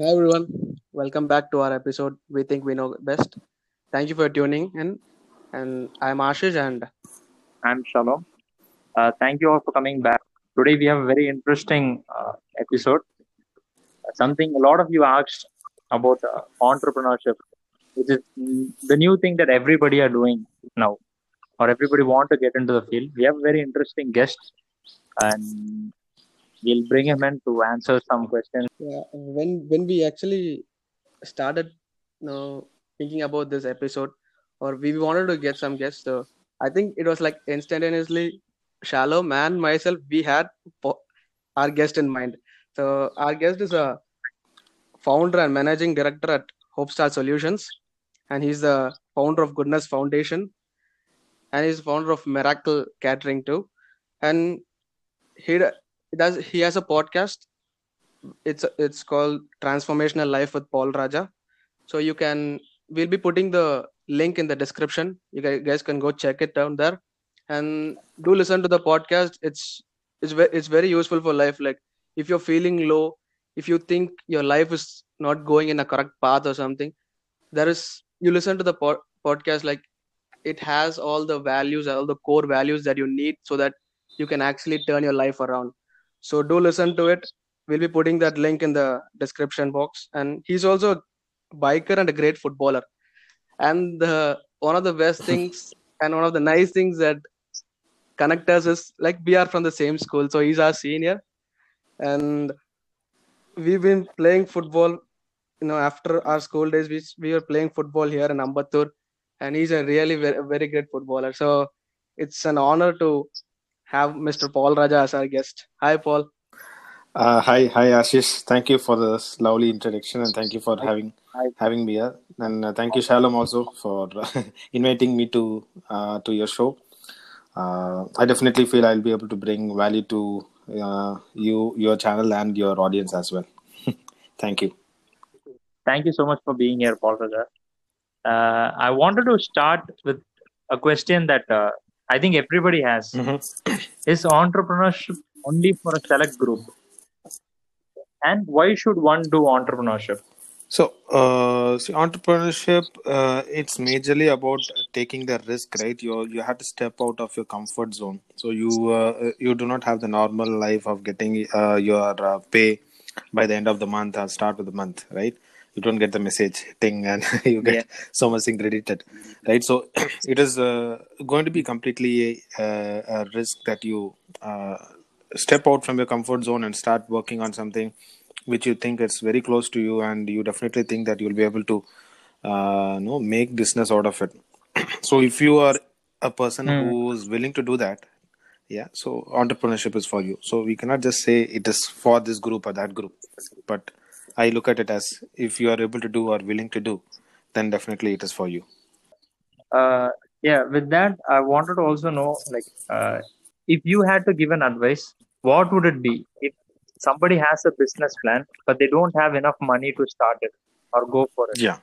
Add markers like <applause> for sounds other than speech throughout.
Hi everyone, welcome back to our episode. We think we know best. Thank you for tuning in, and I'm Ashish. And I'm Shalom. Uh, thank you all for coming back. Today we have a very interesting uh, episode. Something a lot of you asked about uh, entrepreneurship, which is the new thing that everybody are doing now, or everybody want to get into the field. We have a very interesting guest, and we'll bring him in to answer some questions. yeah, when when we actually started, you know, thinking about this episode, or we wanted to get some guests, so I think it was like instantaneously Shalom and myself. We had po- our guest in mind. So our guest is a founder and managing director at Hope Star Solutions, and he's the founder of Goodness Foundation, and he's founder of Miracle Catering too. And he does he has a podcast. It's it's called Transformational Life with Paul Raja. So you can we'll be putting the link in the description. You guys can go check it down there, and do listen to the podcast. It's it's ve- it's very useful for life. Like if you're feeling low, if you think your life is not going in a correct path or something, there is you listen to the pod, podcast like it has all the values all the core values that you need so that you can actually turn your life around so do listen to it. We'll be putting that link in the description box. And he's also a biker and a great footballer. And the, one of the best <laughs> things and one of the nice things that connect us is like we are from the same school. So he's our senior. And we've been playing football you know after our school days we, we were playing football here in ambattur and he's a really very, very great footballer. So it's an honor to have mr paul raja as our guest hi paul Uh, hi, hi, Ashish. Thank you for this lovely introduction, and thank you for having Hi. having me here. And uh, thank you, Shalom, also for <laughs> inviting me to uh, to your show. Uh, I definitely feel I'll be able to bring value to uh, you, your channel, and your audience as well. <laughs> thank you. Thank you so much for being here, Paul Raja. Uh, I wanted to start with a question that uh, I think everybody has. Is entrepreneurship only for a select group? And why should one do entrepreneurship? So, uh, see, entrepreneurship, uh, it's majorly about taking the risk, right? You you have to step out of your comfort zone. So you uh, you do not have the normal life of getting uh, your uh, pay by the end of the month or start of the month, right? You don't get the message thing, and <laughs> you get Yeah. so much thing credited, right? So <clears throat> it is uh, going to be completely a, a risk that you uh, step out from your comfort zone and start working on something which you think is very close to you and you definitely think that you'll be able to uh, know make business out of it <clears throat> so if you are a person Hmm. who is willing to do that yeah so entrepreneurship is for you so we cannot just say it is for this group or that group but i look at it as if you are able to do or willing to do then definitely it is for you Uh, yeah, with that, I wanted to also know like, uh, if you had to give an advice, what would it be? If somebody has a business plan, but they don't have enough money to start it or go for it. yeah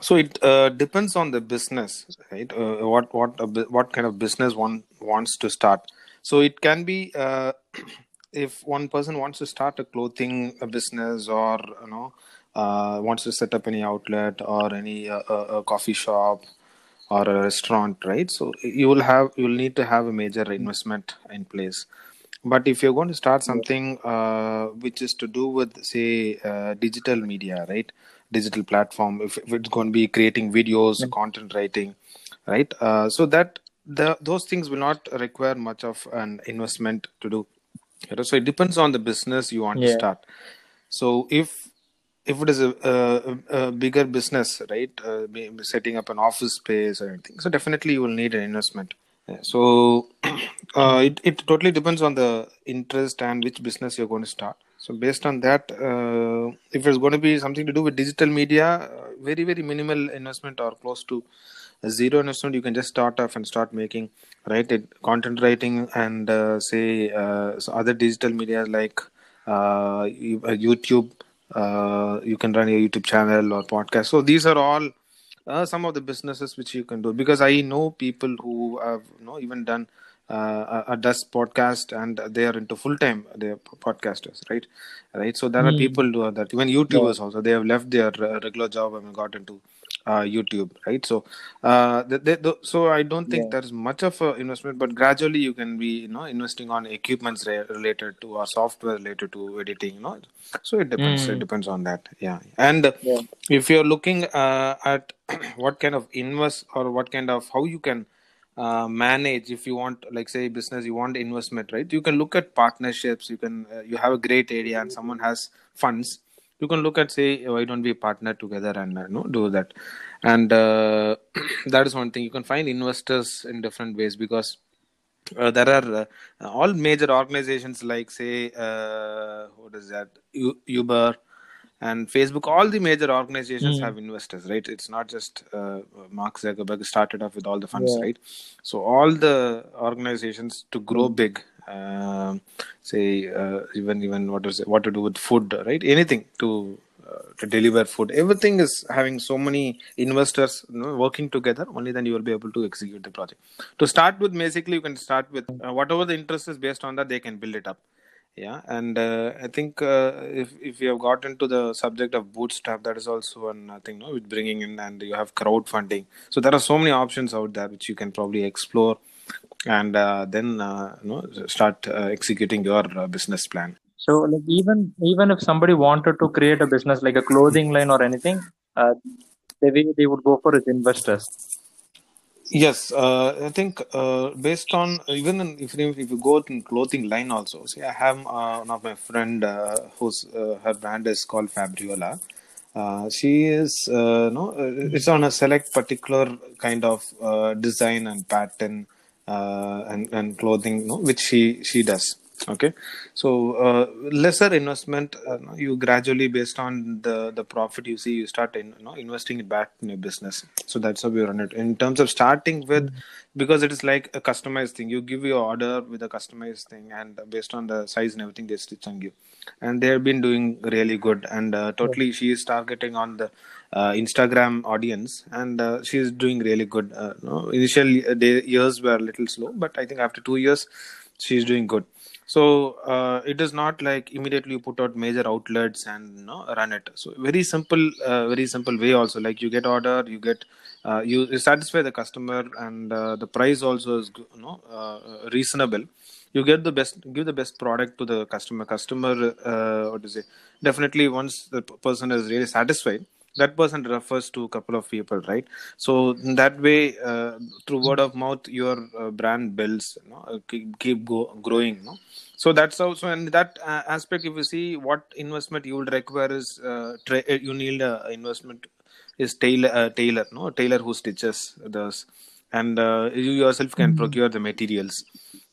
so it uh, depends on the business right uh, what what what kind of business one wants to start so it can be uh, if one person wants to start a clothing a business or you know uh, wants to set up any outlet or any uh, a, a coffee shop or a restaurant right? So you will have you will need to have a major investment in place. But if you're going to start something uh, which is to do with say uh, digital media right? Digital platform if, if it's going to be creating videos content writing right? Uh, so that the those things will not require much of an investment to do so it depends on the business you want to start. So if if it is a, a, a bigger business right uh, setting up an office space or anything so definitely you will need an investment. Yeah, so <clears throat> uh, it, it totally depends on the interest and which business you're going to start. So based on that uh, if it's going to be something to do with digital media uh, very very minimal investment or close to zero investment you can just start off and start making right it, content writing and uh, say uh, so other digital media like uh, uh, youtube uh, you can run your youtube channel or podcast. So these are all uh, some of the businesses which you can do because i know people who have you know even done uh, uh, does podcast and they are into full time they're podcasters right? Right? So there are Mm. people who are that even youtubers also they have left their uh, regular job and got into uh, youtube right so uh, they, they, th- so i don't think Yeah. there's much of a investment but gradually you can be you know investing on equipments re- related to or software related to editing you know so it depends it Mm. depends on that yeah and Yeah. if you're looking uh, at <clears throat> what kind of invest or what kind of how you can uh, manage if you want like say business you want investment right you can look at partnerships you can uh, you have a great area and someone has funds you can look at say why don't we partner together and you know, do that. And uh, <clears throat> that is one thing. You can find investors in different ways because uh, there are uh, all major organizations like say uh, what is that? U- uber and facebook all the major organizations Mm. have investors right? It's not just uh, mark zuckerberg started off with all the funds Yeah. right? So all the organizations to grow big um, say uh, even even what is what to do with food right? Anything to uh, to deliver food. Everything is having so many investors you know, working together. Only then you will be able to execute the project. To start with basically you can start with uh, whatever the interest is based on that they can build it up. Yeah and uh, i think uh, if if you have got into the subject of bootstrap that is also one uh, thing no with bringing in and you have crowdfunding. So there are so many options out there which you can probably explore and uh, then uh, you know start uh, executing your uh, business plan So like even even if somebody wanted to create a business like a clothing line or anything, uh, the way they would go for is investors. Yes, uh, I think uh, based on even in, if you- if you go in clothing line also, see, I have uh, one of my friend uh, whose uh, her brand is called Fabriola. Uh, she is uh, no, uh, it's on a select particular kind of uh, design and pattern uh, and and clothing, which she she does. Okay, so uh, lesser investment, uh, you gradually based on the the profit you see, you start in, you know, investing it back in your business. So that's how we run it. In terms of starting with, because it is like a customized thing. You give your order with a customized thing, and based on the size and everything, they stitch and give. And they have been doing really good. And uh, totally, she is targeting on the Instagram audience, and uh, she is doing really good. Uh, no, initial uh, day, years were a little slow, but I think after two years, she is doing good. So uh, it is not like immediately you put out major outlets and you know, run it. So very simple, uh, very simple way also. Like you get order, you get uh, you satisfy the customer, and uh, the price also is you know uh, reasonable. You get the best, give the best product to the customer. Customer, uh, what to say? Definitely, once the person is really satisfied, that person refers to a couple of people, right? So in that way, uh, through word of mouth, your uh, brand builds, you know, uh, keep, keep go, growing. No? So that's also in that uh, aspect. If you see what investment you will require is, uh, tra- uh, you need uh, investment is tailor, uh, tailor, no tailor who stitches those, and uh, you yourself can procure the materials,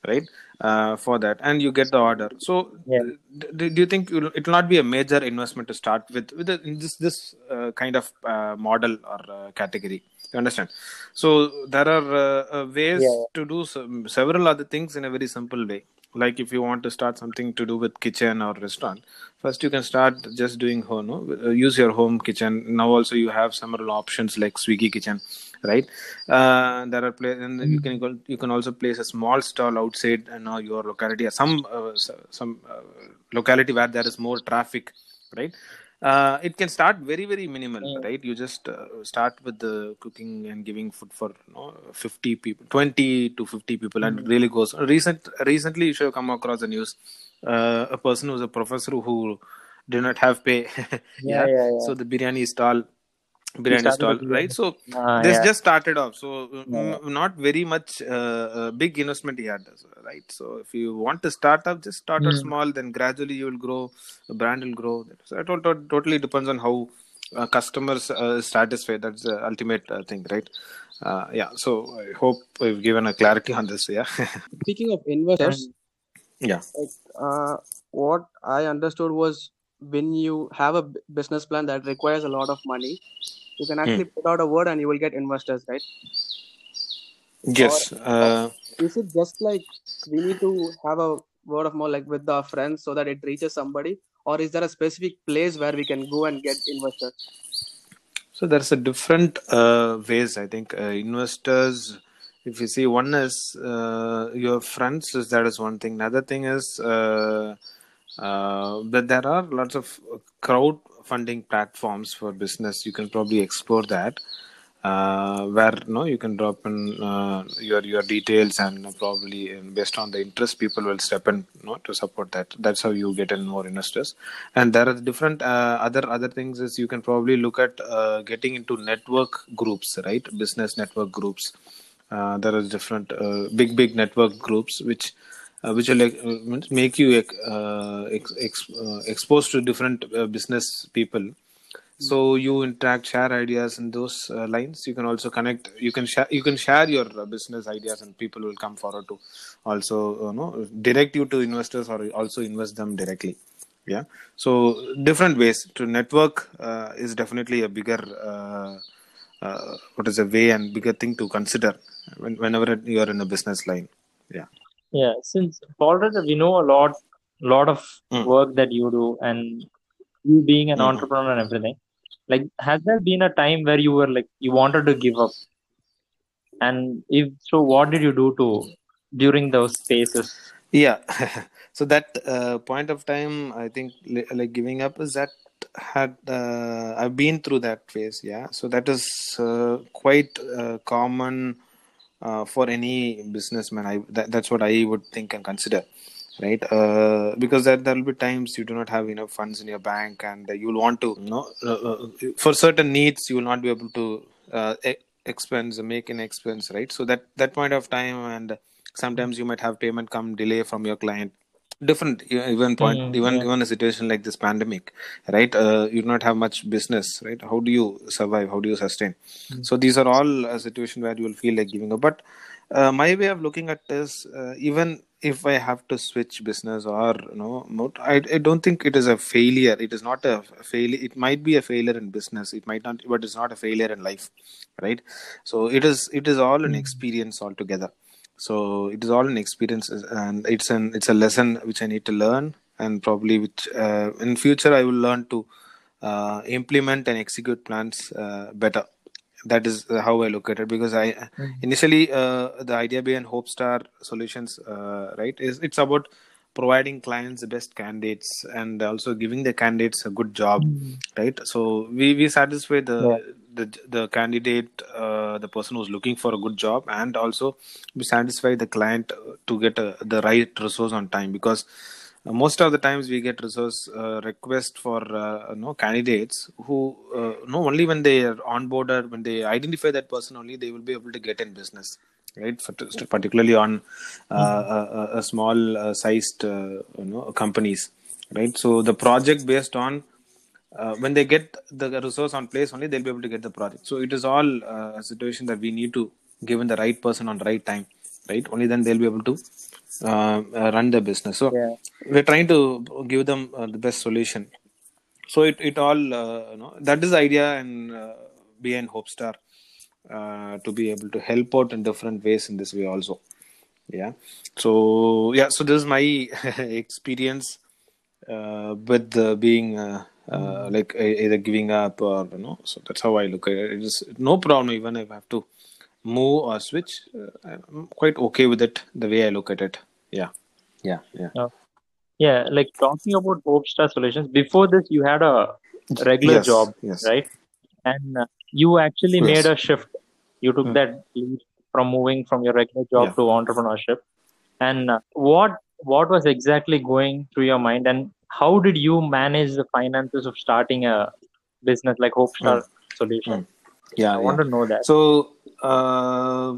right? Uh, for that, and you get the order. So, Yeah. d- do you think it will not be a major investment to start with with the, in this this uh, kind of uh, model or uh, category? You understand? So there are uh, uh, ways Yeah. to do some, several other things in a very simple way. Like if you want to start something to do with kitchen or restaurant, first you can start just doing home. No? Uh, use your home kitchen. Now also you have several options like Swiggy Kitchen, right? Uh, there are pla- and you can go, you can also place a small stall outside you know, your locality, some uh, some uh, locality where there is more traffic, right? Uh, it can start very very minimal, Mm. right? You just uh, start with the cooking and giving food for you know, 50 people, 20 to 50 people, and it really goes. Recent recently, you should have come across the news. Uh, a person who's a professor who did not have pay. <laughs> Yeah, yeah, yeah. So the biryani stall, biryani started stall, with right? So Ah, this yeah. just started off. So Yeah. m- not very much uh, uh, big investment he had right? So if you want to start up just start out Mm. small then gradually you will grow the brand will grow. So it all to- totally depends on how uh, customers uh, satisfied that's the ultimate uh, thing right? Uh, yeah. So i hope we've given a clarity on this yeah. <laughs> Speaking of investors, yeah. like uh, what I understood was when you have a business plan that requires a lot of money, you can actually put out a word and you will get investors, right? yes uh, Is it just like we need to have a word of more like with our friends so that it reaches somebody, or is there a specific place where we can go and get investors? So there's a different uh, ways. I think uh, investors if you see one is uh, your friends is that is one thing another thing is uh, uh, that there are lots of crowd funding platforms for business you can probably explore that uh, where you know you can drop in uh, your your details and probably based on the interest people will step in you know, to support that. That's how you get in more investors. And there are different uh, other other things is you can probably look at uh, getting into network groups right? Business network groups. Uh, there are different uh, big big network groups which uh, which will uh, make you uh, ex- ex- uh, exposed to different business people. So you interact share ideas in those uh, lines. You can also connect. You can share you can share your business ideas and people will come forward to also you know direct you to investors or also invest them directly. Yeah. So different ways to network uh, is definitely a bigger uh, what is a way and bigger thing to consider when, whenever you are in a business line. Yeah Yeah, since already we know a lot, lot of Mm. work that you do, and you being an Mhm. entrepreneur and everything. Like, has there been a time where you were like you wanted to give up? And if so, what did you do to during those phases? yeah <laughs> so that uh, point of time i think like giving up is that had uh, i've been through that phase yeah so that is uh, quite uh, common uh, for any businessman i that, that's what i would think and consider right? Uh, because there, will be times you do not have enough funds in your bank and you will want to you know uh, uh, for certain needs you will not be able to uh, expense make an expense right? So that that point of time and sometimes you might have payment come delay from your client different even point Mm, even yeah. even a situation like this pandemic right? Uh, you do not have much business right? How do you survive? How do you sustain? So these are all a situation where you will feel like giving up. But uh, my way of looking at this uh, even if i have to switch business or you know I, I don't think it is a failure. It is not a failure. It might be a failure in business. It might not but it's not a failure in life right? So it is it is all an experience altogether so it is all an experience and it's an it's a lesson which i need to learn and probably which uh, in future i will learn to uh, implement and execute plans uh, better. That is uh, how i look at it because i initially uh, the idea behind hope star solutions uh, right is it's about providing clients the best candidates and also giving the candidates a good job right? So we we satisfy the Yeah. The the candidate uh, the person who's looking for a good job and also we satisfy the client uh, to get uh, the right resource on time. Because most of the times we get resource uh, request for uh, you know candidates who uh, no only when they are onboarded when they identify that person only they will be able to get in business right? For, particularly on uh, a, a- a small uh, sized uh, you know companies right? So the project based on uh, when they get the resource on place only they'll be able to get the project. So it is all uh, a situation that we need to give in the right person on the right time right? Only then they'll be able to uh, uh, run the business. So Yeah. we're trying to give them uh, the best solution. So it, it all uh, you know that is the idea and uh, behind hopestar uh, to be able to help out in different ways in this way also. Yeah. So yeah so this is my <laughs> experience uh, with uh, being uh, uh, like either giving up or you know so that's how i look at it it is no problem even if i have to move or switch uh, i'm quite okay with it the way i look at it yeah yeah yeah Yeah, like talking about Hope Star Solutions, before this, you had a regular Yes, job, yes. right? And uh, you actually Yes. made a shift. You took Hmm. that leap from moving from your regular job Yeah. to entrepreneurship. And uh, what what was exactly going through your mind, and how did you manage the finances of starting a business like Hope Star Solutions? yeah I want to know that. So uh,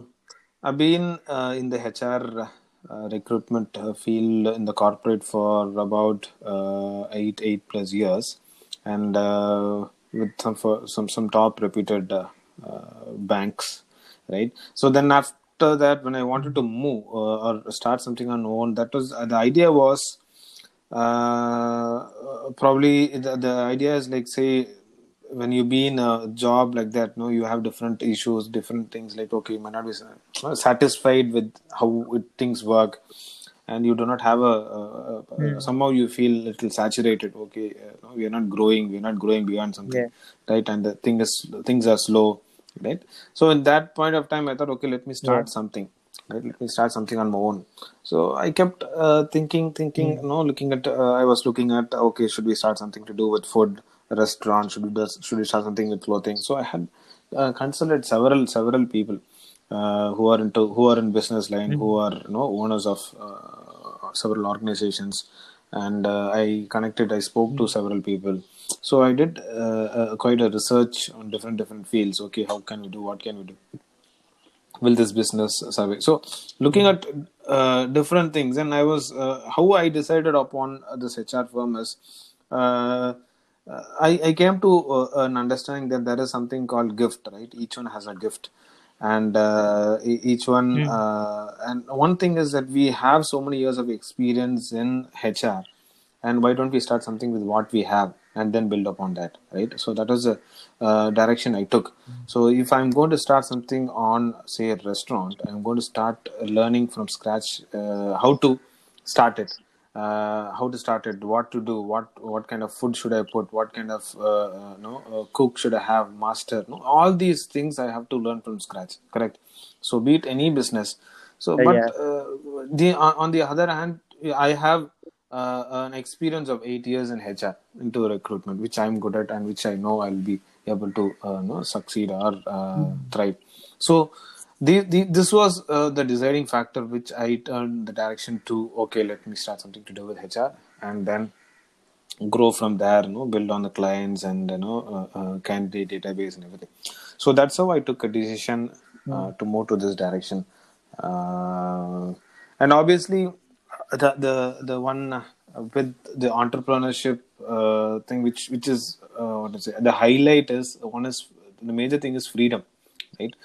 I've been uh, in the HR uh, recruitment uh, field in the corporate for about uh, eight eight plus years, and uh, with some for some some top reputed uh, uh, banks, right? So then after that, when I wanted to move uh, or start something on own, that was uh, the idea was uh, probably the, the idea is like say when you be in a job like that no you have different issues different things like okay you might not be satisfied with how it, things work and you do not have a, a, a somehow you feel little saturated okay uh, we are not growing we are not growing beyond something Yeah. right and the thing is things are slow right? So in that point of time i thought okay let me start something right let me start something on my own. So i kept uh, thinking thinking you know looking at uh, i was looking at okay should we start something to do with food restaurant should we do, should we start something with clothing? So i had uh, consulted several several people uh, who are into who are in business line who are you know owners of uh, several organizations. And uh, i connected i spoke to several people. So i did uh, uh, quite a research on different different fields. Okay how can we do? What can we do will this business survey so looking at uh, different things and i was uh, how i decided upon this hr firm is uh, I, I came to uh, an understanding that there is something called gift right? Each one has a gift. And uh, each one uh, and one thing is that we have so many years of experience in hr and why don't we start something with what we have and then build upon that right? So that was the uh, direction i took. So if i'm going to start something on say a restaurant i'm going to start learning from scratch uh, how to start it uh, how to start it what to do what what kind of food should i put what kind of uh, uh, no uh, cook should i have master no all these things i have to learn from scratch correct? So be it any business. So but yeah. uh, the on the other hand i have uh, an experience of eight years in hr into recruitment which i'm good at and which i know i'll be able to uh, know, succeed or uh, thrive. So the, the this was uh, the deciding factor which i turned the direction to okay let me start something to do with hr and then grow from there you know build on the clients and you know uh, uh, candidate database and everything. So that's how i took a decision uh, to move to this direction. Uh, and obviously the the the one uh, with the entrepreneurship uh, thing which which is uh, what is it? the highlight is one is the major thing is freedom right?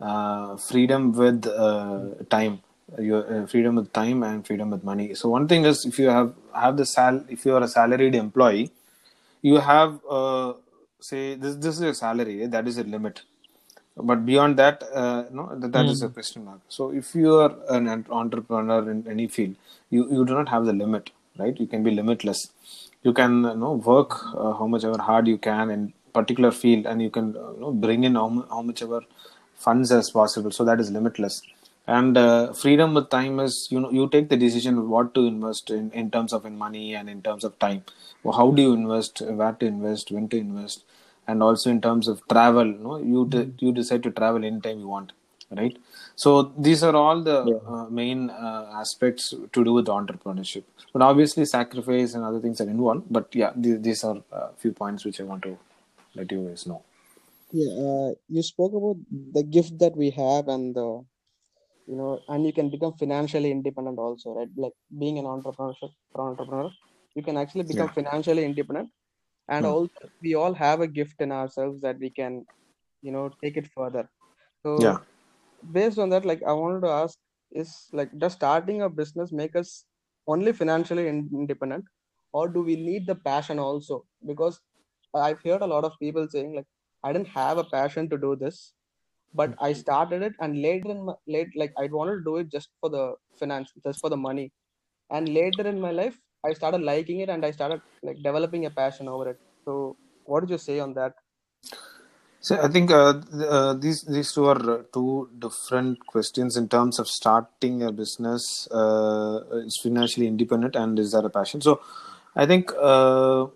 Uh, freedom with uh, time. Your uh, freedom with time and freedom with money. So one thing is if you have have the sal if you are a salaried employee you have say this this is your salary that is a limit but beyond that uh, no that, that is a question mark. So if you are an entrepreneur in any field you you do not have the limit right? You can be limitless. You can uh, know work uh, how much ever hard you can in particular field and you can uh, you know, bring in how, how much ever funds as possible. So that is limitless. And uh, freedom with time is you know you take the decision what to invest in in terms of in money and in terms of time. Well, how do you invest where to invest when to invest and also in terms of travel you know you de- you decide to travel anytime you want right? So these are all the uh, main uh, aspects to do with entrepreneurship. But obviously sacrifice and other things are involved but yeah these, these are a few points which i want to let you guys know. Yeah, uh, you spoke about the gift that we have and the, you know, and you can become financially independent also, right? Like being an entrepreneurship entrepreneur, you can actually become Yeah. financially independent, and Hmm. also we all have a gift in ourselves that we can, you know, take it further. So yeah based on that, like I wanted to ask, is like does starting a business make us only financially independent, or do we need the passion also? Because I've heard a lot of people saying like I didn't have a passion to do this, but I started it, and later in my late like I wanted to do it just for the finance, just for the money, and later in my life I started liking it, and I started like developing a passion over it. So what did you say on that? So I think uh, uh, these these two are uh, two different questions in terms of starting a business. Uh, is financially independent and is that a passion? So I think uh,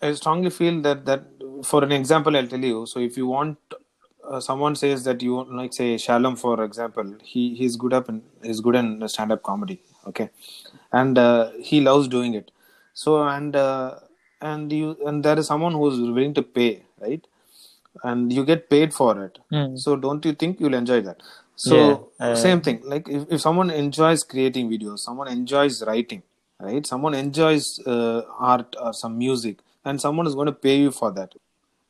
I strongly feel that that for an example, I'll tell you. So if you want, uh, someone says that you like say Shalom, for example, he he's good up in he's good in stand up comedy. Okay, and uh, he loves doing it. So and uh, and you and there is someone who's willing to pay, right? and you get paid for it Hmm. so don't you think you'll enjoy that so Yeah, uh, same thing like if, if someone enjoys creating videos someone enjoys writing right someone enjoys uh, art or some music and someone is going to pay you for that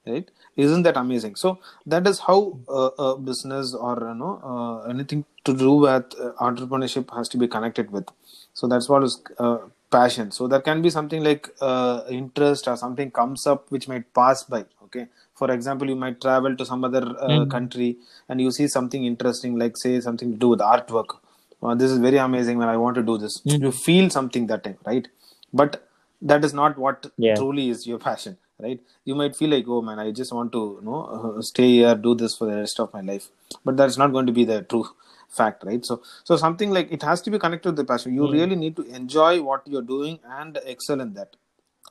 right? Isn't that amazing? So that is how uh, a business or you know uh, anything to do with uh, entrepreneurship has to be connected with. So that's what is uh, passion. So there can be something like uh, interest or something comes up which might pass by okay? For example you might travel to some other uh, country and you see something interesting like say something to do with artwork. Well, this is very amazing when i want to do this. You feel something that time right? But that is not what Yeah. truly is your passion right? You might feel like oh man i just want to you know uh, stay here do this for the rest of my life. But that's not going to be the true <laughs> fact right? So so something like it has to be connected to the passion. You Mm. really need to enjoy what you're doing and excel in that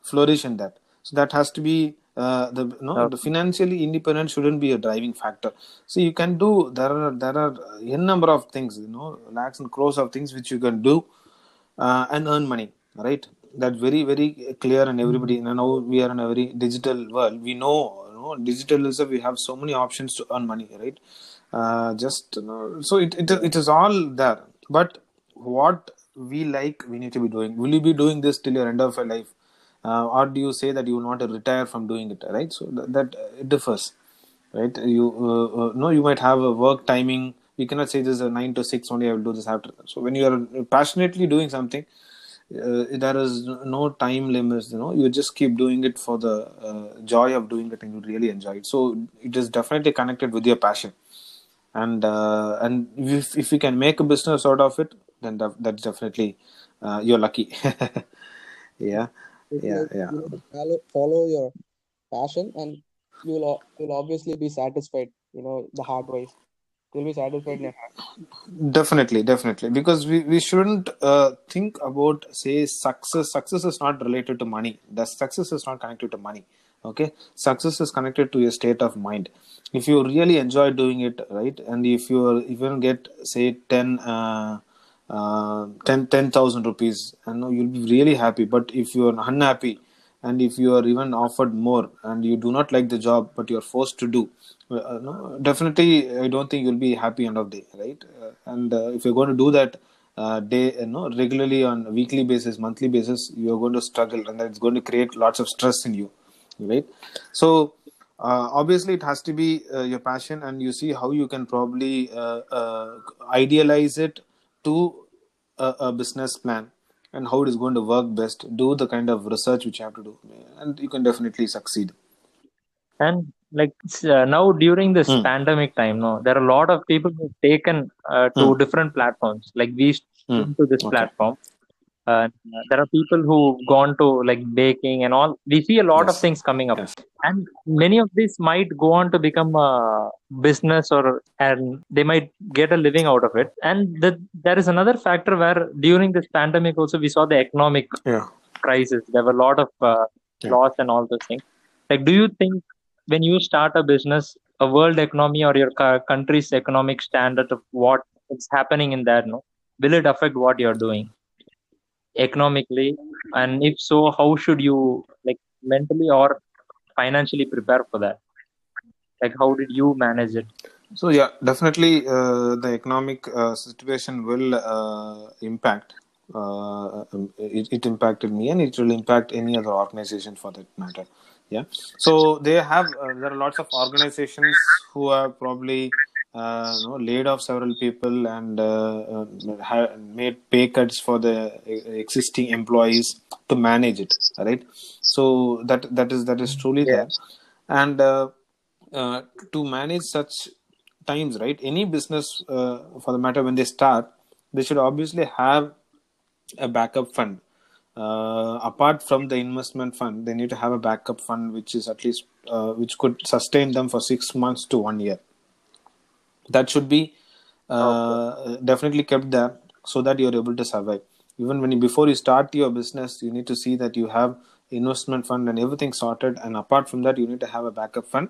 flourish in that. So that has to be uh, the no Okay. the financially independent shouldn't be a driving factor. So you can do there are there are n number of things you know lakhs and crores of things which you can do uh, and earn money right that's very very clear and everybody you know we are in a very digital world. We know you know digitalism we have so many options to earn money right? Uh, just you know, so it, it it is all there. But what we like we need to be doing. Will you be doing this till your end of your life? Uh, or do you say that you want to retire from doing it right? So that, that it differs right? You uh, uh, you might have a work timing. You cannot say this is a 9 to 6 only i will do this after so when you are passionately doing something uh, there is no time limits you know. You just keep doing it for the uh, joy of doing it and you really enjoy it. So it is definitely connected with your passion. And uh, and if, if you can make a business out of it then that, that's definitely uh, you're lucky. <laughs> Yeah yeah yeah. you follow, follow your passion and you'll you'll obviously be satisfied you know the hard ways you'll be satisfied in your definitely definitely. Because we, we shouldn't uh, think about say success success is not related to money. The success is not connected to money okay? Success is connected to your state of mind. If you really enjoy doing it right and if you even get say 10 uh, uh, 10 10000 rupees and you'll be really happy. But if you are unhappy and if you are even offered more and you do not like the job but you are forced to do uh, no, definitely i don't think you'll be happy end of day right? Uh, and uh, if you're going to do that uh, day you know regularly on weekly basis monthly basis you're going to struggle and it's going to create lots of stress in you right? So uh, obviously it has to be uh, your passion and you see how you can probably uh, uh, idealize it to a, a business plan and how it is going to work best. Do the kind of research which you have to do and you can definitely succeed. And like uh, now during this Hmm. pandemic time, no, there are a lot of people who've taken uh, to Hmm. different platforms. Like we Hmm. to this Okay. platform. Uh, there are people who've gone to like baking and all. We see a lot of things coming up, Yes. and many of these might go on to become a business or and they might get a living out of it. And the, there is another factor where during this pandemic also we saw the economic yeah crisis. There were a lot of uh, Yeah. loss and all those things. Like, do you think when you start a business, a world economy or your country's economic standard of what is happening in there, no, will it affect what you're doing economically? And if so, how should you like mentally or financially prepare for that? Like, how did you manage it? So yeah, definitely uh, the economic uh, situation will uh, impact. Uh, um, it, it impacted me, and it will impact any other organization for that matter. Yeah. So they have uh, there are lots of organizations who have probably uh, you know, laid off several people and uh, uh, made pay cuts for the existing employees to manage it. Right. So that that is that is truly Yeah. there, and uh, uh, to manage such times right any business uh, for the matter when they start they should obviously have a backup fund uh, apart from the investment fund they need to have a backup fund which is at least uh, which could sustain them for 6 months to 1 year. That should be uh, definitely kept there so that you're able to survive. Even when you, before you start your business you need to see that you have investment fund and everything sorted. And apart from that you need to have a backup fund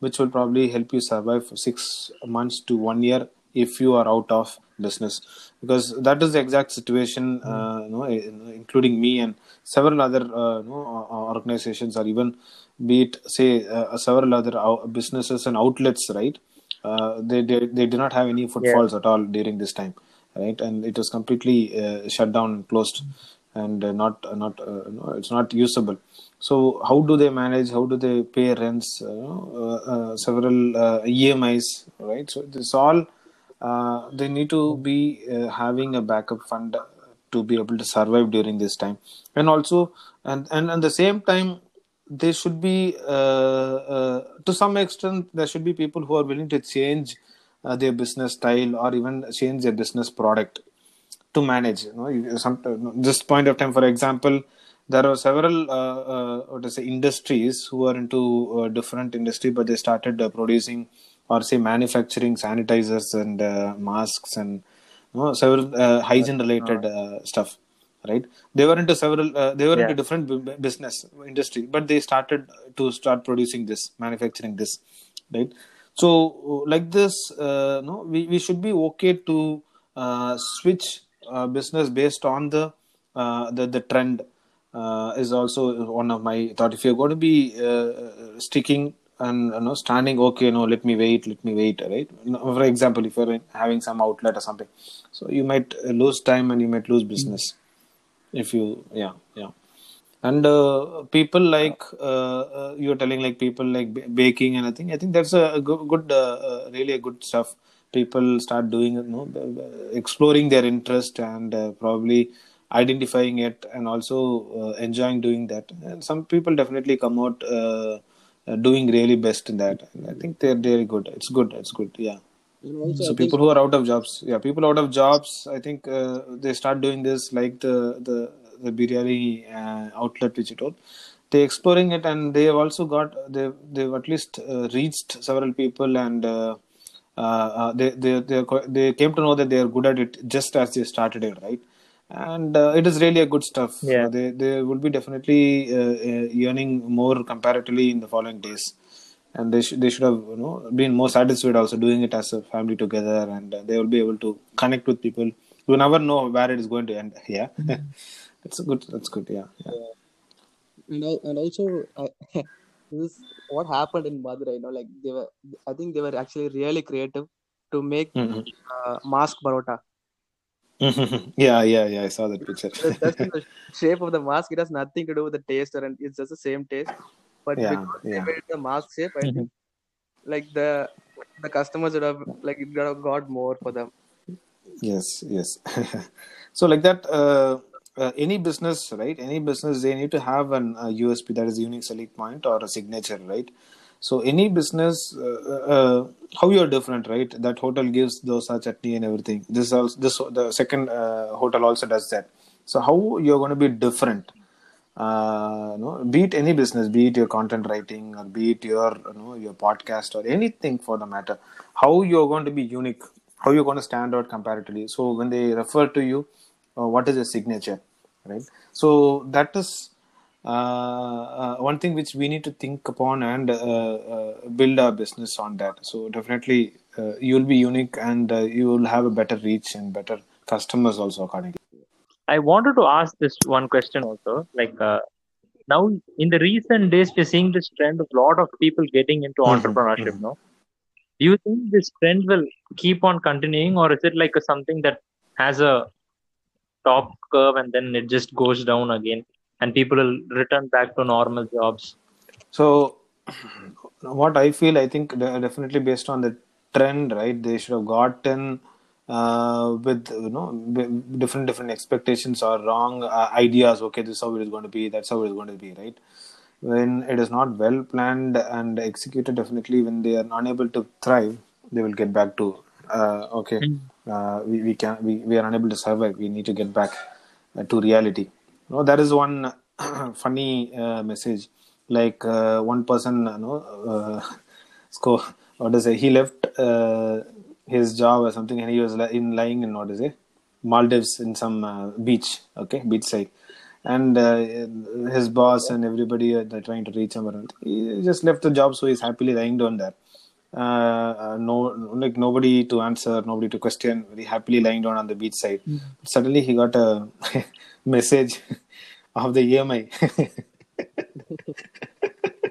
which will probably help you survive for six months to one year if you are out of business. Because that is the exact situation uh, you know, including me and several other uh, you know, organizations or even be it say uh, several other businesses and outlets right? Uh, they, they they did not have any footfalls at all during this time right? And it was completely uh, shut down and closed and uh, not not uh, no, it's not usable. So how do they manage how do they pay rents uh, uh, uh, several uh, emis right? So this all uh, they need to be uh, having a backup fund to be able to survive during this time. And also and and at the same time there should be uh, uh, to some extent there should be people who are willing to change uh, their business style or even change their business product to manage you know some this point of time for example there are several uh, uh, say industries who are into uh, different industry, but they started uh, producing or say manufacturing sanitizers and uh, masks and you know, several uh, hygiene related uh, stuff right? They were into several uh, they were Yeah. into different bu- business industry but they started to start producing this manufacturing this right? So like this uh, no we, we should be okay to uh, switch uh, business based on the uh, the, the trend uh, is also one of my thought. If you're going to be uh, sticking and you know standing okay no let me wait let me wait right? For example if you're having some outlet or something so you might lose time and you might lose business if you yeah yeah. And uh, people like uh, uh, you're telling like people like b- baking and i think i think that's a, good, good uh, uh, really a good stuff. People start doing you know exploring their interest and uh, probably identifying it and also enjoying doing that. And some people definitely come out doing really best in that. And i think they're very good. It's good. It's good. Yeah. So people who are out of jobs yeah people out of jobs i think uh, they start doing this like the the the biryani uh, outlet which you told. They're exploring it and they have also got they they've at least uh, reached several people and uh, uh, uh, they they they they came to know that they are good at it just as they started it right and uh, it is really a good stuff Yeah. they they would be definitely uh, uh, earning more comparatively in the following days and they should they should have you know been more satisfied also doing it as a family together and uh, they will be able to connect with people you never know where it is going to end <laughs> yeah <laughs> that's a good that's good yeah, yeah. and al- and also uh, <laughs> this is what happened in Madurai. You know, like they were. I think they were actually really creative to make Mhm. uh, mask parota. <laughs> yeah yeah yeah i saw that picture. <laughs> In the shape of the mask, it has nothing to do with the taste, or and it's just the same taste. But Yeah, because they made the mask shape, I think like the the customers would have like it would have got more for them. yes yes. <laughs> So like that uh, uh, any business right? Any business they need to have an uh, usp that is unique selling point or a signature right so any business uh, uh, how you're different right? That hotel gives dosa chutney and everything. This also this the second uh, hotel also does that. So how you're going to be different? Uh, no, be it any business, be it your content writing or be it your you know your podcast or anything for the matter, how you're going to be unique, how you're going to stand out comparatively. So when they refer to you, uh, what is your signature, right? So that is uh, uh, one thing which we need to think upon and uh, uh, build our business on that. So definitely uh, you'll be unique and uh, you will have a better reach and better customers also accordingly. I wanted to ask this one question also. Like uh, now, in the recent days, we're seeing this trend of a lot of people getting into Mhm, entrepreneurship. mhm. No, do you think this trend will keep on continuing, or is it like a, something that has a top curve and then it just goes down again, and people will return back to normal jobs? So, what I feel, I think definitely based on the trend, right? They should have gotten uh, with you know different different expectations or wrong uh, ideas. Okay, this is how it is going to be. That's how it is going to be, right? When it is not well planned and executed, definitely when they are unable to thrive, they will get back to uh, okay. Uh, we, we can we, we are unable to survive. We need to get back uh, to reality. No, that is one <clears throat> funny uh, message. Like uh, one person, you know, uh, <laughs> what it? He left uh, his job or something, and he was in lying in what is it? Maldives in some uh, beach, okay, beach side, and uh, his boss and everybody they're trying to reach him. Around. He just left the job, so he's happily lying down there. Uh, uh, no, like nobody to answer, nobody to question. Very happily lying down on the beach side. Suddenly, he got a <laughs> message of the EMI.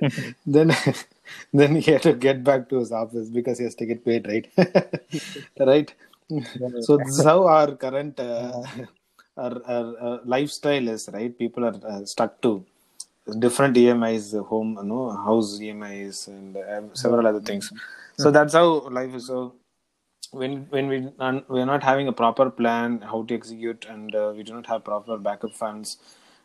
<laughs> then <laughs> then he had to get back to his office because he has to get paid right right so this is how our current uh, our, our, uh lifestyle is right people are uh, stuck to different emis home you know house emis and uh, several other things. So that's how life is. So when when we are, we're not having a proper plan how to execute and uh, we do not have proper backup funds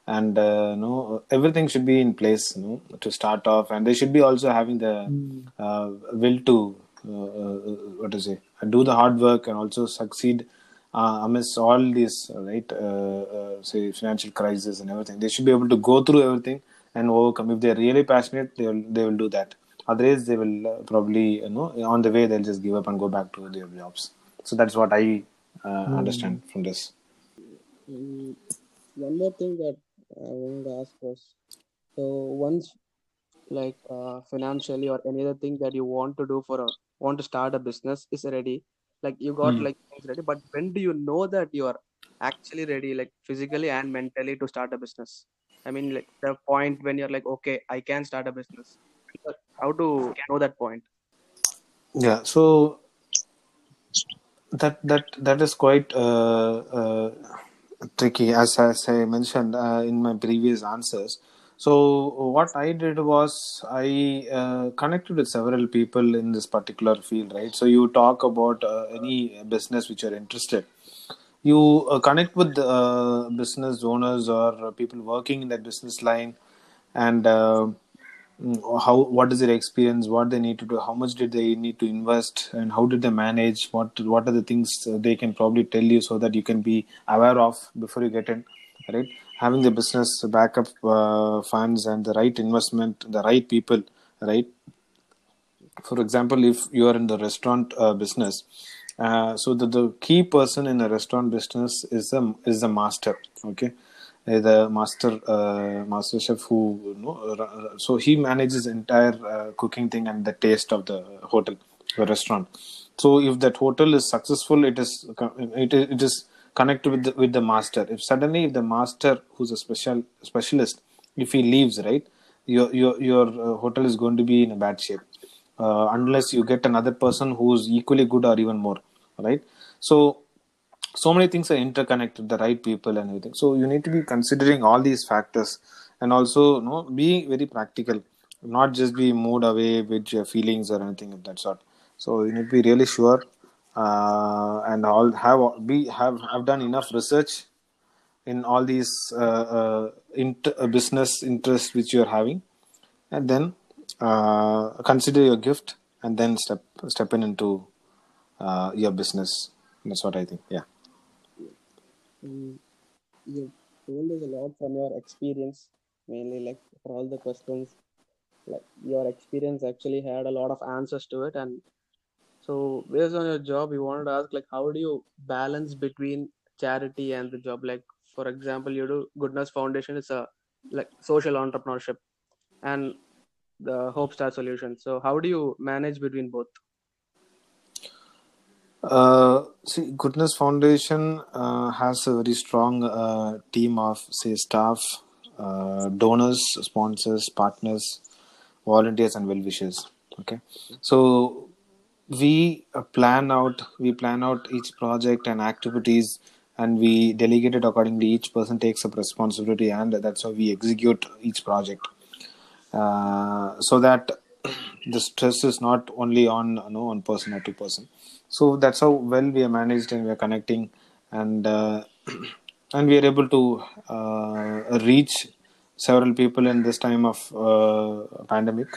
and uh, no everything should be in place you know, to start off. And they should be also having the uh, will to uh, uh, what to say do the hard work and also succeed uh, amidst all these uh, right uh, uh, say financial crisis and everything. They should be able to go through everything and overcome. If they're really passionate they will they will do that. Otherwise they will uh, probably you know on the way they'll just give up and go back to their jobs. So that's what i uh, understand from this. Mm, one more thing that I wanted to ask was so once like uh, financially or any other thing that you want to do for a want to start a business is ready like you got Hmm. like things ready but when do you know that you are actually ready like physically and mentally to start a business i mean like the point when you're like okay i can start a business. How to know that point? Yeah so that that that is quite uh, uh, tricky. As as i mentioned uh, in my previous answers. So what i did was i uh, connected with several people in this particular field right? So you talk about uh, any business which you're interested you uh, connect with uh, business owners or people working in that business line and uh, mm, how what is their experience what they need to do how much did they need to invest and how did they manage what what are the things uh, they can probably tell you so that you can be aware of before you get in right? Having the business backup uh, funds and the right investment the right people right? For example if you are in the restaurant uh, business uh, so the, the key person in a restaurant business is the is the master okay? Uh, the master uh, master chef who you uh, so he manages entire uh, cooking thing and the taste of the hotel the restaurant. So if that hotel is successful it is it is, it is connected with the, with the master. If suddenly if the master who's a special specialist if he leaves right your your your hotel is going to be in a bad shape uh, unless you get another person who's equally good or even more right? So so many things are interconnected the right people and everything. So you need to be considering all these factors and also you know being very practical. Not just be moved away with your feelings or anything of that sort. So you need to be really sure uh, and all have be have have done enough research in all these uh, uh, int- uh, business interests which you are having. And then uh, consider your gift and then step step in into uh, your business. That's what i think yeah. Mm, you told us a lot from your experience mainly like for all the questions. Like your experience actually had a lot of answers to it and so based on your job we wanted to ask like how do you balance between charity and the job? Like for example you do goodness foundation is a like social entrepreneurship and the hope star solution so how do you manage between both Uh, see, Goodness Foundation uh, has a very strong uh, team of, say, staff, uh, donors, sponsors, partners, volunteers, and well-wishers. Okay, so we uh, plan out, we plan out each project and activities, and we delegate it accordingly. Each person takes up responsibility, and that's how we execute each project. Uh, so that the stress is not only on you know one person or two person. So that's how well we are managed and we are connecting and uh, <clears throat> and we are able to uh, reach several people in this time of uh, pandemic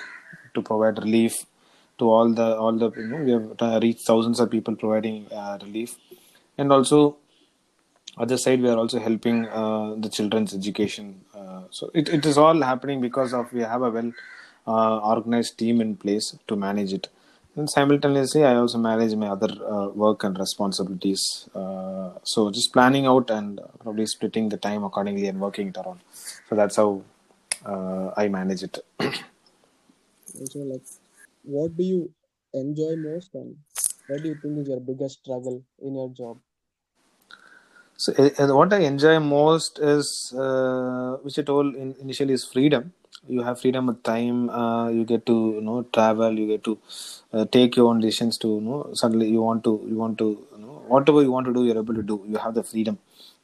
to provide relief to all the all the you know we have reached thousands of people providing uh, relief. And also other side we are also helping uh, the children's education so it, it is all happening because of we have a well uh, organized team in place to manage it. And simultaneously i also manage my other uh, work and responsibilities. Uh, so just planning out and probably splitting the time accordingly and working it around. So that's how i manage it. <clears throat> Also like what do you enjoy most and what do you think is your biggest struggle in your job So uh, what I enjoy most is, uh, which I told in, initially, is freedom. You have freedom of time. Uh, you get to you know travel. You get to uh, take your own decisions. To you know suddenly you want to you want to you know whatever you want to do, you're able to do. You have the freedom,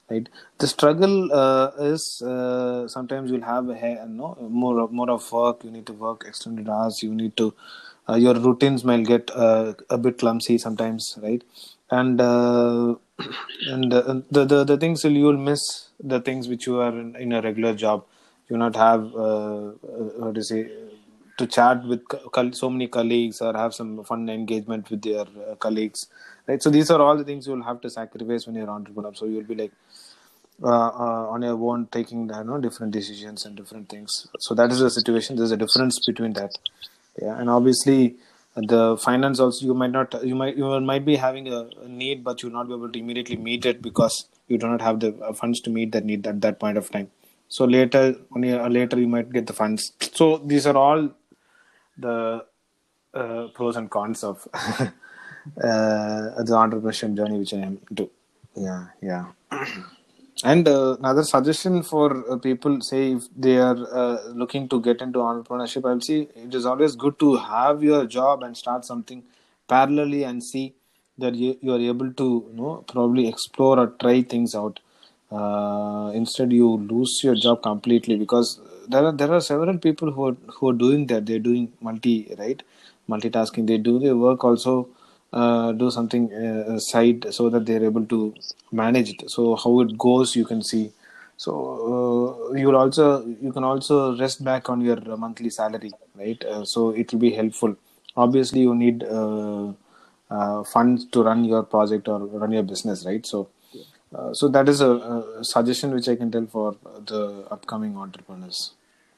right? The struggle uh, is uh, sometimes you'll have a, you know more of, more of work. You need to work extended hours. You need to your routines might get a bit clumsy sometimes, right? And uh, and the, the the things will you will miss the things which you are in, in a regular job. You not have uh, uh, how to say to chat with so many colleagues or have some fun engagement with their uh, colleagues right? So these are all the things you'll have to sacrifice when you're entrepreneur. So you'll be like uh, uh, on your own taking you know different decisions and different things. So that is the situation. There's a difference between that. Yeah. And obviously the finance also you might not you might you might be having a, need but you'll not be able to immediately meet it because you do not have the uh, funds to meet that need at that point of time. So later uh, later you might get the funds. So these are all the uh, pros and cons of <laughs> uh, the entrepreneurship journey which i am into. Yeah yeah <clears throat> and uh, another suggestion for uh, people say if they are uh, looking to get into entrepreneurship i'll see it is always good to have your job and start something parallelly and see that you, you are able to you know probably explore or try things out. Uh, instead you lose your job completely because there are there are several people who are who are doing that. They're doing multi right? Multitasking. They do their work also uh, do something uh, side so that they're able to manage it. So how it goes you can see. So uh, you'll also you can also rest back on your monthly salary right? Uh, so it will be helpful. Obviously you need uh, uh, funds to run your project or run your business right? So so that is a, a suggestion which i can tell for the upcoming entrepreneurs.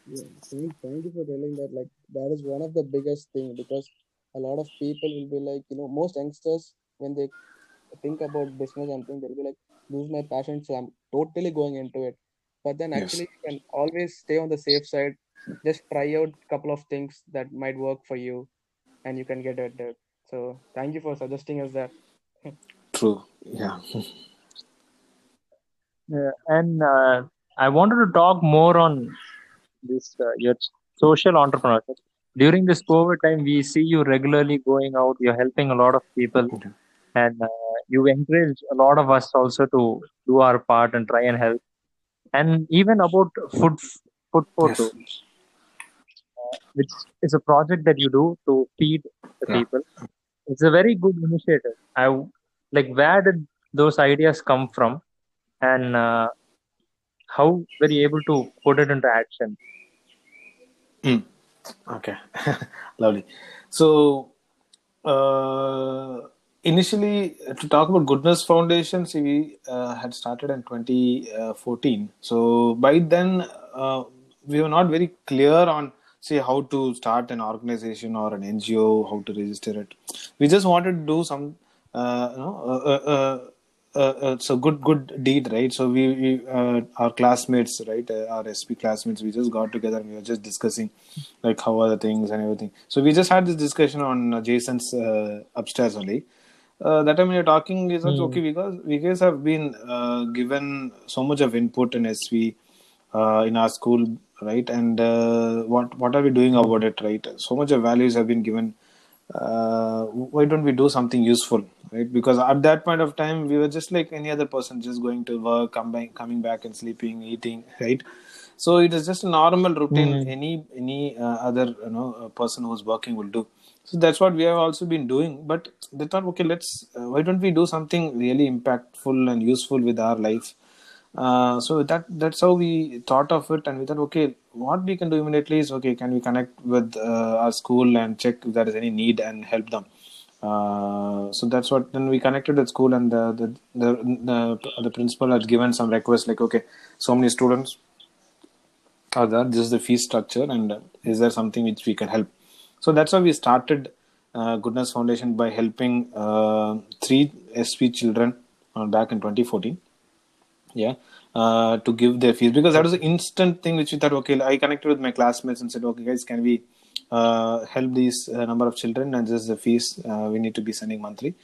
Yeah, thank you for telling that. Like that is one of the biggest thing because a lot of people will be like, you know, most youngsters when they think about business and things, they'll be like, lose my passion, so I'm totally going into it. But then Yes. actually you can always stay on the safe side. Just try out a couple of things that might work for you and you can get at it. So thank you for suggesting us that. true yeah <laughs> Yeah, and uh, I wanted to talk more on this uh, your social entrepreneurship. During this COVID time, we see you regularly going out. You're helping a lot of people, and uh, you encourage a lot of us also to do our part and try and help. And even about food, food yes photo, which is a project that you do to feed the yeah people. It's a very good initiative. I like where did those ideas come from, and uh, how were you able to put it into action? Mm. Okay, <laughs> lovely. So, uh, initially, to talk about Goodness Foundation, we uh, had started in 2014. So, by then, uh, we were not very clear on, say, how to start an organization or an NGO, how to register it. We just wanted to do some, uh, you know, uh, uh, a good good deed right? So we, we uh, our classmates right uh, our sv classmates we just got together and we were just discussing like how are the things and everything. So we just had this discussion on uh, jason's uh, upstairs only. Uh, that time we were talking is Hmm. okay because we guys have been uh, given so much of input in sv uh, in our school right? And uh, what what are we doing about it right? So much of values have been given uh, why don't we do something useful right? Because at that point of time we were just like any other person just going to work back, coming back and sleeping eating right? So it is just a normal routine Hmm. any any uh, other you know person who's working will do. So that's what we have also been doing but they thought okay let's uh, why don't we do something really impactful and useful with our life? Uh, so that that's how we thought of it and we thought okay what we can do immediately is okay can we connect with uh, our school and check if there is any need and help them? Uh, so that's what then we connected with school and the the, the the the principal had given some requests like okay so many students are there this is the fee structure and is there something which we can help? So that's how we started uh, goodness foundation by helping uh, three sv children uh, back in 2014 yeah uh, to give their fees. Because that was an instant thing which we thought okay i connected with my classmates and said okay guys can we uh, help these uh, number of children and this is the fees uh, we need to be sending monthly.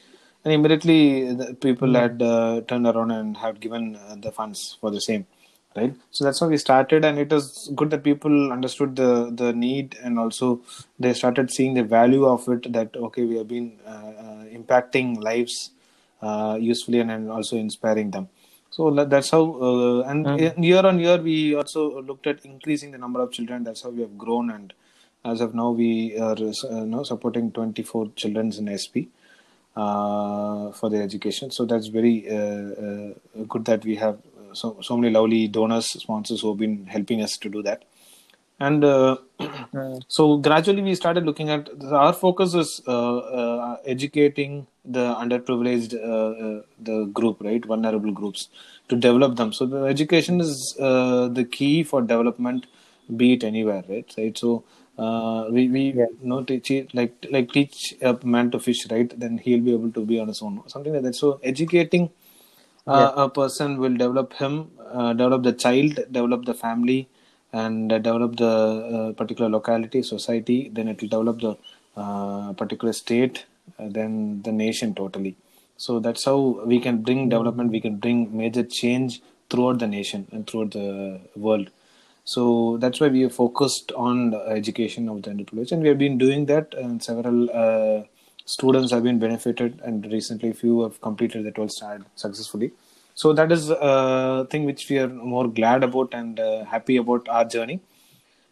And immediately the people had uh, turned around and had given uh, the funds for the same right? So that's how we started. And it was good that people understood the the need and also they started seeing the value of it that okay we have been impacting lives uh, usefully and, and also inspiring them so that's how uh, and Mm. year on year we also looked at increasing the number of children that's how we have grown and as of now we are uh, know, supporting 24 children in sv uh, for their education. So that's very uh, uh, good that we have so so many lovely donors, sponsors who have been helping us to do that. And uh, Mm. so gradually we started looking at our focus is uh, uh, educating the underprivileged uh, uh, the group right? Vulnerable groups to develop them. So the education is uh, the key for development be it anywhere right? Right? So uh, we we Yeah. you know teach like like teach a man to fish right? Then he'll be able to be on his own something like that. So educating uh, a person will develop him uh, develop the child develop the family and uh, develop the uh, particular locality society then it will develop the uh, particular state then the nation totally. So that's how we can bring development we can bring major change throughout the nation and throughout the world. So that's why we are focused on education of the underprivileged and we have been doing that and several uh, students have been benefited and recently few have completed the 12th standard successfully so that is a thing which we are more glad about and uh, happy about our journey.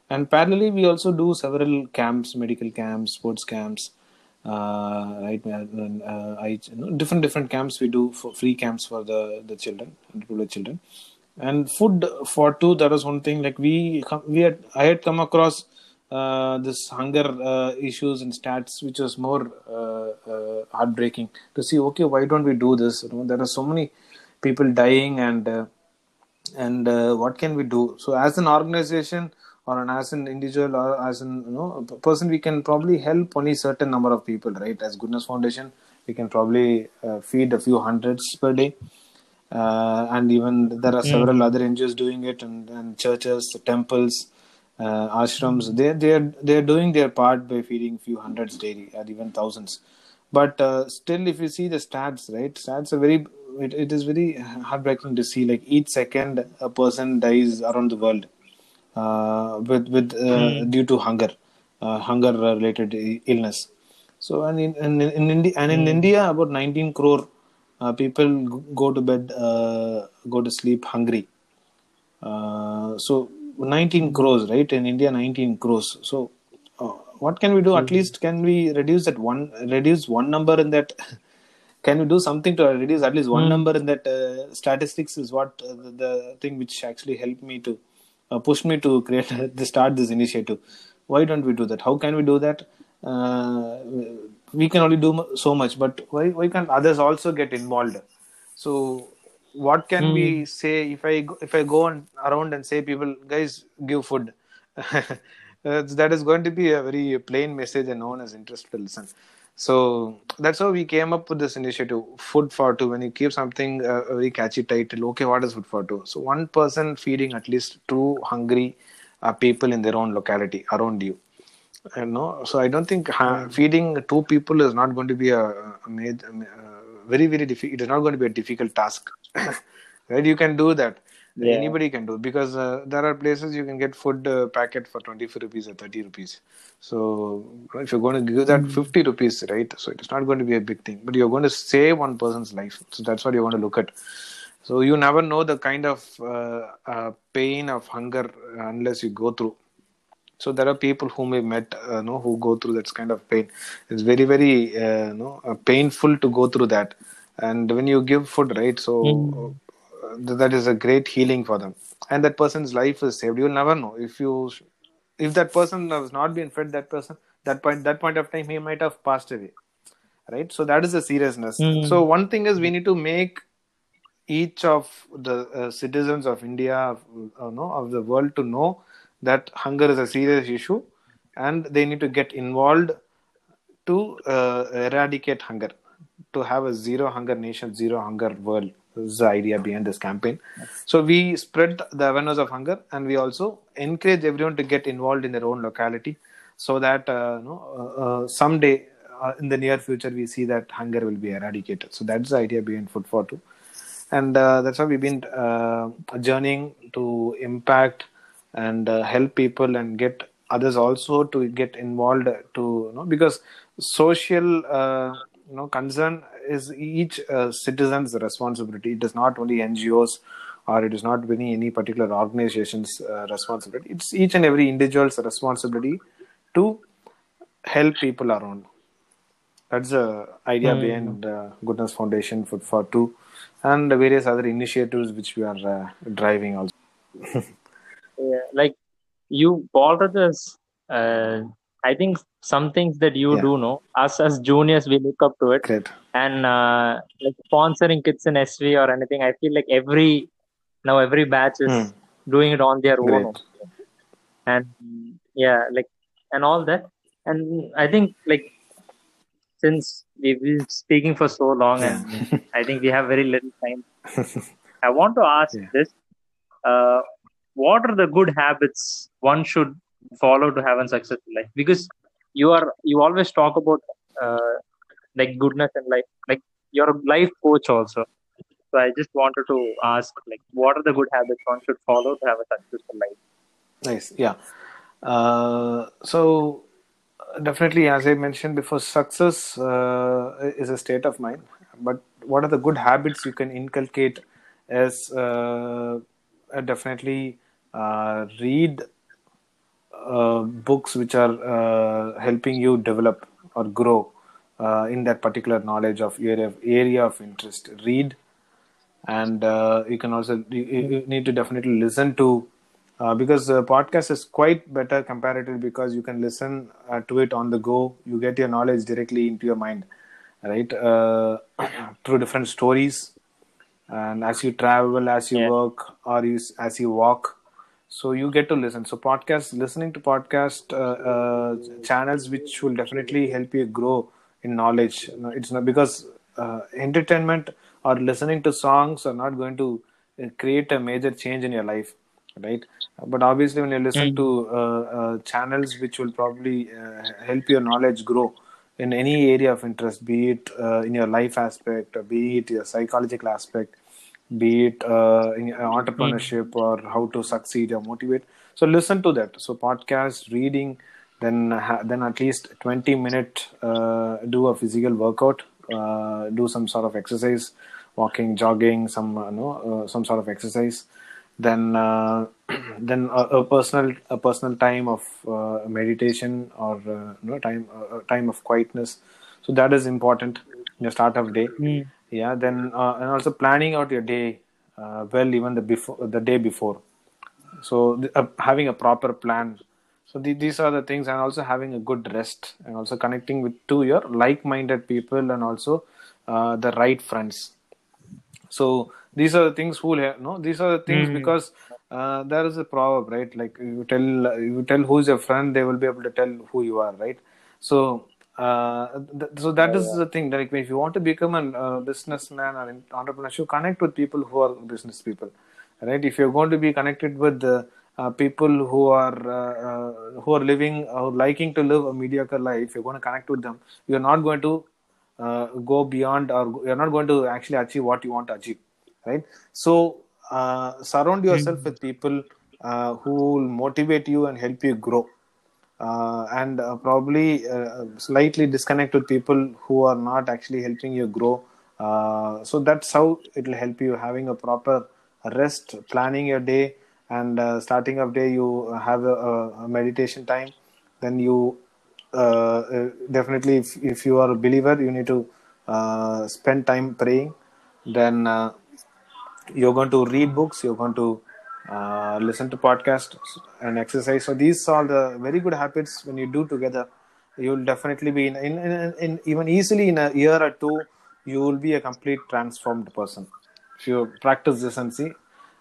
And parallelly we also do several camps medical camps sports camps uh, right uh, I, you know, different different camps we do for free camps for the the children underprivileged children. And food for two that was one thing like we we had i had come across uh, this hunger uh, issues and stats which was more uh, uh, heartbreaking to see okay why don't we do this? You know there are so many people dying and uh, and uh, what can we do so as an organization or an as an individual or as an you know person we can probably help only certain number of people right as goodness foundation we can probably uh, feed a few hundreds per day uh, and even there are several other NGOs doing it, and, and churches, temples, uh, ashrams. They they are they are doing their part by feeding few hundreds daily, or even thousands. But uh, still, if you see the stats, right, stats are very. It, it is very heartbreaking to see like each second a person dies around the world uh, with with uh, due to hunger, uh, hunger related illness. So and in in, in India and in India about 19 crore uh, people go to bed uh, go to sleep hungry. Uh, so 19 crores right in India 19 crores. So uh, what can we do? At least can we reduce that one reduce one number in that. Can we do something to reduce at least one number in that uh, statistics? Is what uh, the, the thing which actually helped me to uh, push me to create <laughs> to start this initiative. Why don't we do that? How can we do that? Uh, we can only do so much, but why why can't others also get involved? So what can we say if I go, if I go on around and say people guys give food? <laughs> That's- that is going to be a very plain message and no one is interested to listen. So that's how we came up with this initiative, Food for Two. When you keep something uh, a very catchy title, okay, what is Food for Two? So one person feeding at least two hungry uh, people in their own locality around you. You know, so I don't think ha- feeding two people is not going to be a, a major, uh, very very difficult. It is not going to be a difficult task, <coughs> right? You can do that. Yeah. Anybody can do because uh, there are places you can get food uh, packet for twenty five rupees or thirty rupees. So if you're going to give that fifty rupees, right? So it's not going to be a big thing, but you're going to save one person's life. So that's what you want to look at. So you never know the kind of uh, uh, pain of hunger unless you go through. So there are people whom we met, uh, know, who go through that kind of pain. It's very, very, uh, know, uh, painful to go through that. And when you give food, right? So th- that is a great healing for them, and that person's life is saved. You'll never know if you, if that person has not been fed, that person, that point, that point of time, he might have passed away, right? So that is the seriousness. So one thing is we need to make each of the uh, citizens of India, of, uh, no, of the world, to know that hunger is a serious issue, and they need to get involved to uh, eradicate hunger, to have a zero hunger nation, zero hunger world. This is the idea behind this campaign. So we spread the awareness of hunger, and we also encourage everyone to get involved in their own locality, so that uh, no, uh, uh, someday uh, in the near future we see that hunger will be eradicated. So that's the idea behind Food for Two and uh, that's how we've been journeying to impact and help people and get others also to get involved to you know because social uh, you know concern is each uh, citizen's responsibility. It is not only ngos or it is not any any particular organization's uh, responsibility. It's each and every individual's responsibility to help people around. That's the idea behind uh, Goodness Foundation Food for Two, and the various other initiatives which we are uh, driving also. <laughs> Yeah, like you uh, I think some things that you Yeah. do know, us as juniors, we look up to it. Great. And uh, like sponsoring kids in SV or anything, I feel like every now every batch is Hmm. doing it on their own. And yeah, like and all that. And I think like since we've been speaking for so long and I think we have very little time. <laughs> I want to ask Yeah. this. Uh, what are the good habits one should follow to have a successful life? Because you are you always talk about uh, like goodness in life. Like you're a life coach also. So I just wanted to ask like what are the good habits one should follow to have a successful life? Nice. Yeah. Uh, so definitely, as I mentioned before, success uh, is a state of mind. But what are the good habits you can inculcate? Is uh, uh, definitely uh, read uh, books which are uh, helping you develop or grow uh, in that particular knowledge of area area of interest. Read and uh, you can also you, you need to definitely listen to uh, because the podcast is quite better comparatively because you can listen uh, to it on the go you get your knowledge directly into your mind right uh, <clears throat> through different stories and as you travel as you Yeah. work or you as you walk so you get to listen. So podcast listening to podcast uh, uh, channels which will definitely help you grow in knowledge. It's not because uh, entertainment or listening to songs are not going to uh, create a major change in your life right? But obviously when you listen to uh, uh, channels which will probably uh, help your knowledge grow in any area of interest be it uh, in your life aspect or be it your psychological aspect be it uh, in entrepreneurship or how to succeed or motivate. So listen to that. So podcast reading then ha- then at least 20 minute uh, do a physical workout uh, do some sort of exercise walking jogging some uh, no, uh, some sort of exercise. Then uh, <clears throat> then a, a personal a personal time of uh, meditation or uh, no time uh, time of quietness. So that is important in your start of day yeah then uh, and also planning out your day uh, well even the before the day before. So th- uh, having a proper plan. So the, these are the things and also having a good rest and also connecting with to your like-minded people and also uh, the right friends. So these are the things who have, no these are the things because uh, there is a proverb right? Like you tell you tell who's your friend they will be able to tell who you are right? So uh, th- so that is the thing like if you want to become a uh, businessman or an entrepreneur you connect with people who are business people right? If you're going to be connected with the uh, people who are uh, uh, who are living or liking to live a mediocre life you're going to connect with them. You're not going to uh, go beyond or you're not going to actually achieve what you want to achieve right? So uh, surround yourself with people uh, who will motivate you and help you grow uh, and uh, probably uh, slightly disconnect with people who are not actually helping you grow. Uh, so that's how it will help you having a proper rest planning your day and uh, starting of day you have a, a- meditation time. Then you uh, definitely if, if you are a believer you need to spend time praying. Then you're going to read books you're going to uh, listen to podcasts and exercise. So these are the very good habits when you do together. You'll definitely be in, in, in, in even easily in a year or two you will be a complete transformed person. If you practice this and see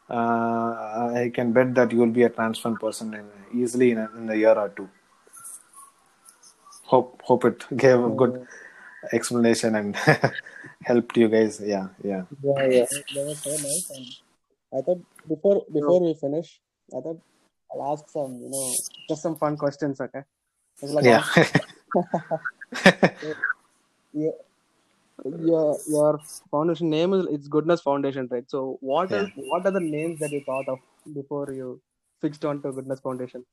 uh, i can bet that you will be a transformed person in, easily in a, in a year or two. Hope hope it <laughs> gave a good explanation and <laughs> helped you guys. Yeah yeah. Yeah, yeah. That was so nice. And I thought before before we finish, I thought I'll ask some, you know, just some fun questions, okay? Like yeah <laughs> your your your foundation name is it's Goodness Foundation, right? So what Yeah. is what are the names that you thought of before you fixed on to Goodness Foundation?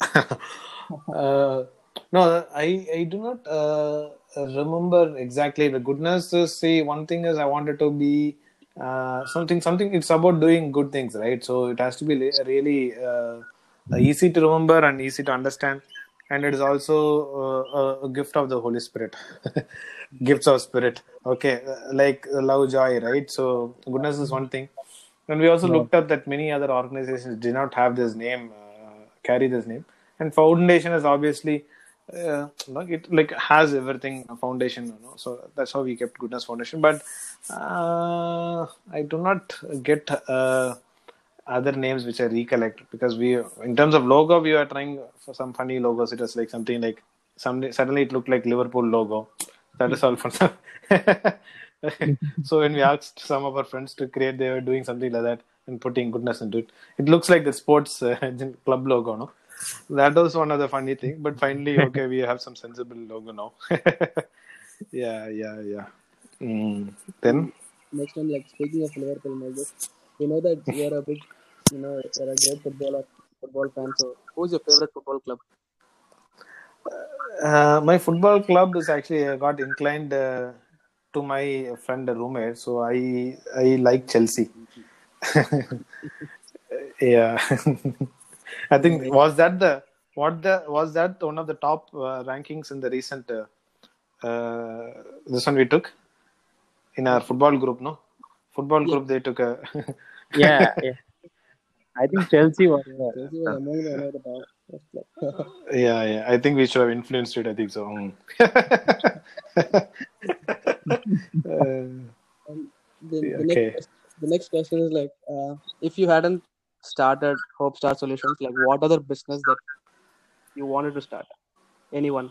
<laughs> uh, no, I I do not uh, remember exactly the goodness. Is, see, one thing is I wanted to be uh, something something. It's about doing good things, right? So it has to be really uh, easy to remember and easy to understand, and it is also uh, a, gift of the Holy Spirit. <laughs> Gifts of Spirit. Okay, uh, like love, joy, right? So goodness is one thing. And we also Yeah. looked up that many other organizations did not have this name, uh, carry this name. And foundation is obviously uh, like it like has everything a foundation, you know. So that's how we kept Goodness Foundation. But uh, I do not get uh, other names which I recollect because we, in terms of logo, we were trying for some funny logos. It was like something like some suddenly it looked like Liverpool logo. That is all for some. <laughs> so when we asked some of our friends to create, they were doing something like that and putting goodness into it. It looks like the sports uh, <laughs> club logo, no? That was one of the funny thing. But finally, okay, we have some sensible logo now. <laughs> yeah, yeah, yeah. Mm. Then Next one, like speaking of Liverpool, Moses, we know that you're a big, you know, you're a great footballer, football fan. So, who's your favorite football club? uh, my football club is actually I got inclined uh, to my friend roommate, so I I like Chelsea. <laughs> yeah, <laughs> I think was that the what the was that one of the top uh, rankings in the recent uh, uh, this one we took in our football group, no? Football group they took a yeah, yeah. I think Chelsea was. Uh, Chelsea was among the, one of the top. yeah yeah I think we should have influenced it. I think so. Mm. <laughs> Uh, And the, the, Okay. next, the next question is like, uh, if you hadn't started Hope Star Solutions, like what other business that you wanted to start? Anyone?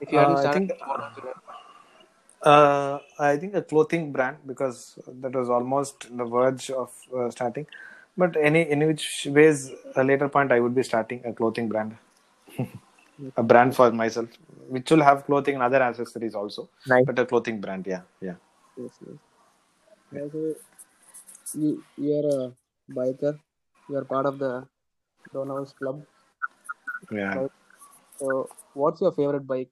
If you Uh, hadn't I started, think- what would you do? Uh, I think a clothing brand because that was almost the verge of uh, starting. But any in which ways, a later point, I would be starting a clothing brand, <laughs> a brand for myself, which will have clothing and other accessories also. Nice. But a clothing brand, yeah, yeah. Yes, yes. Also, you, you're a biker. You're part of the Donald's Club. Yeah. So, what's your favorite bike?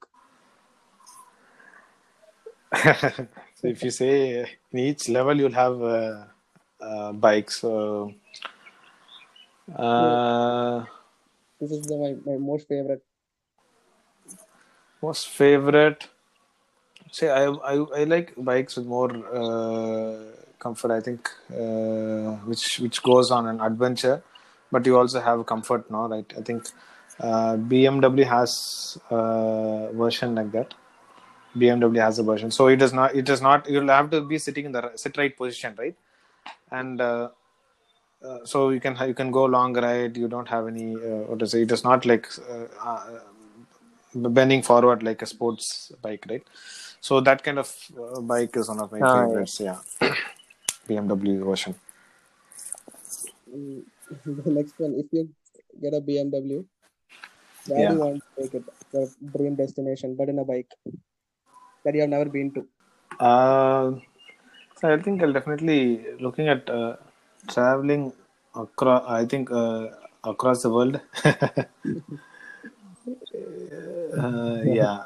<laughs> so if you say in each level you'll have uh, uh, bikes. So, uh, This is the, my, my most favorite. most favorite say I, I i like bikes with more uh, comfort i think uh, which which goes on an adventure but you also have comfort now right i think uh, bmw has a version like that bmw has a version so it is not it is not you'll have to be sitting in the sit right position right and uh, uh, so you can you can go long ride you don't have any uh, what to say it is not like uh, uh, bending forward like a sports bike, right? So that kind of uh, bike is one of my Ah, favorites. Yeah, <coughs> BMW version. Mm, <laughs> the next one, if you get a BMW, where Yeah. do you want to take it? Your dream destination, but in a bike that you have never been to. Uh, so I think I'll definitely looking at uh, traveling across. I think uh, across the world. <laughs> uh, yeah.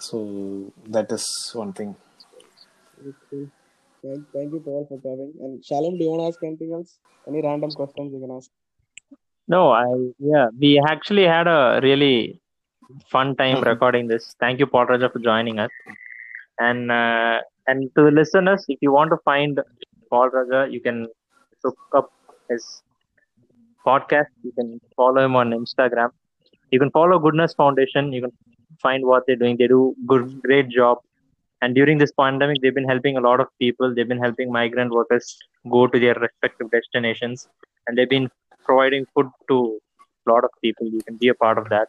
So that is one thing. Okay. Thank, thank you, Paul, for coming. And Shalom, do you want to ask anything else? Any random questions you can ask? no, I yeah, we actually had a really fun time <laughs> recording this. Thank you, Paul Raja, for joining us. And uh, and to the listeners, if you want to find Paul Raja, you can look up his podcast. You can follow him on Instagram. You can follow Goodness Foundation. You can find what they're doing. They do good, great job. And during this pandemic, they've been helping a lot of people. They've been helping migrant workers go to their respective destinations, and they've been providing food to a lot of people. You can be a part of that.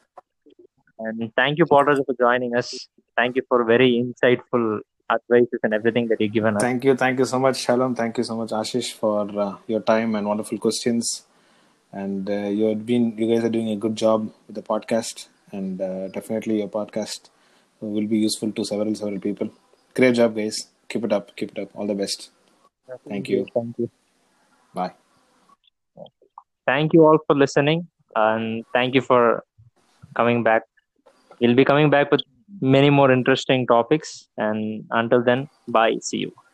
And thank you, Raja, for joining us. Thank you for very insightful advices and everything that you've given us. Thank you, thank you so much, Shalom. Thank you so much, Ashish, for uh, your time and wonderful questions. And uh, you have been, you guys are doing a good job with the podcast, and uh, definitely your podcast will be useful to several, several people. Great job, guys. Keep it up. Keep it up. All the best. Thank you. Thank you. Bye. Thank you all for listening, and thank you for coming back. We'll be coming back with many more interesting topics. And until then, bye. See you.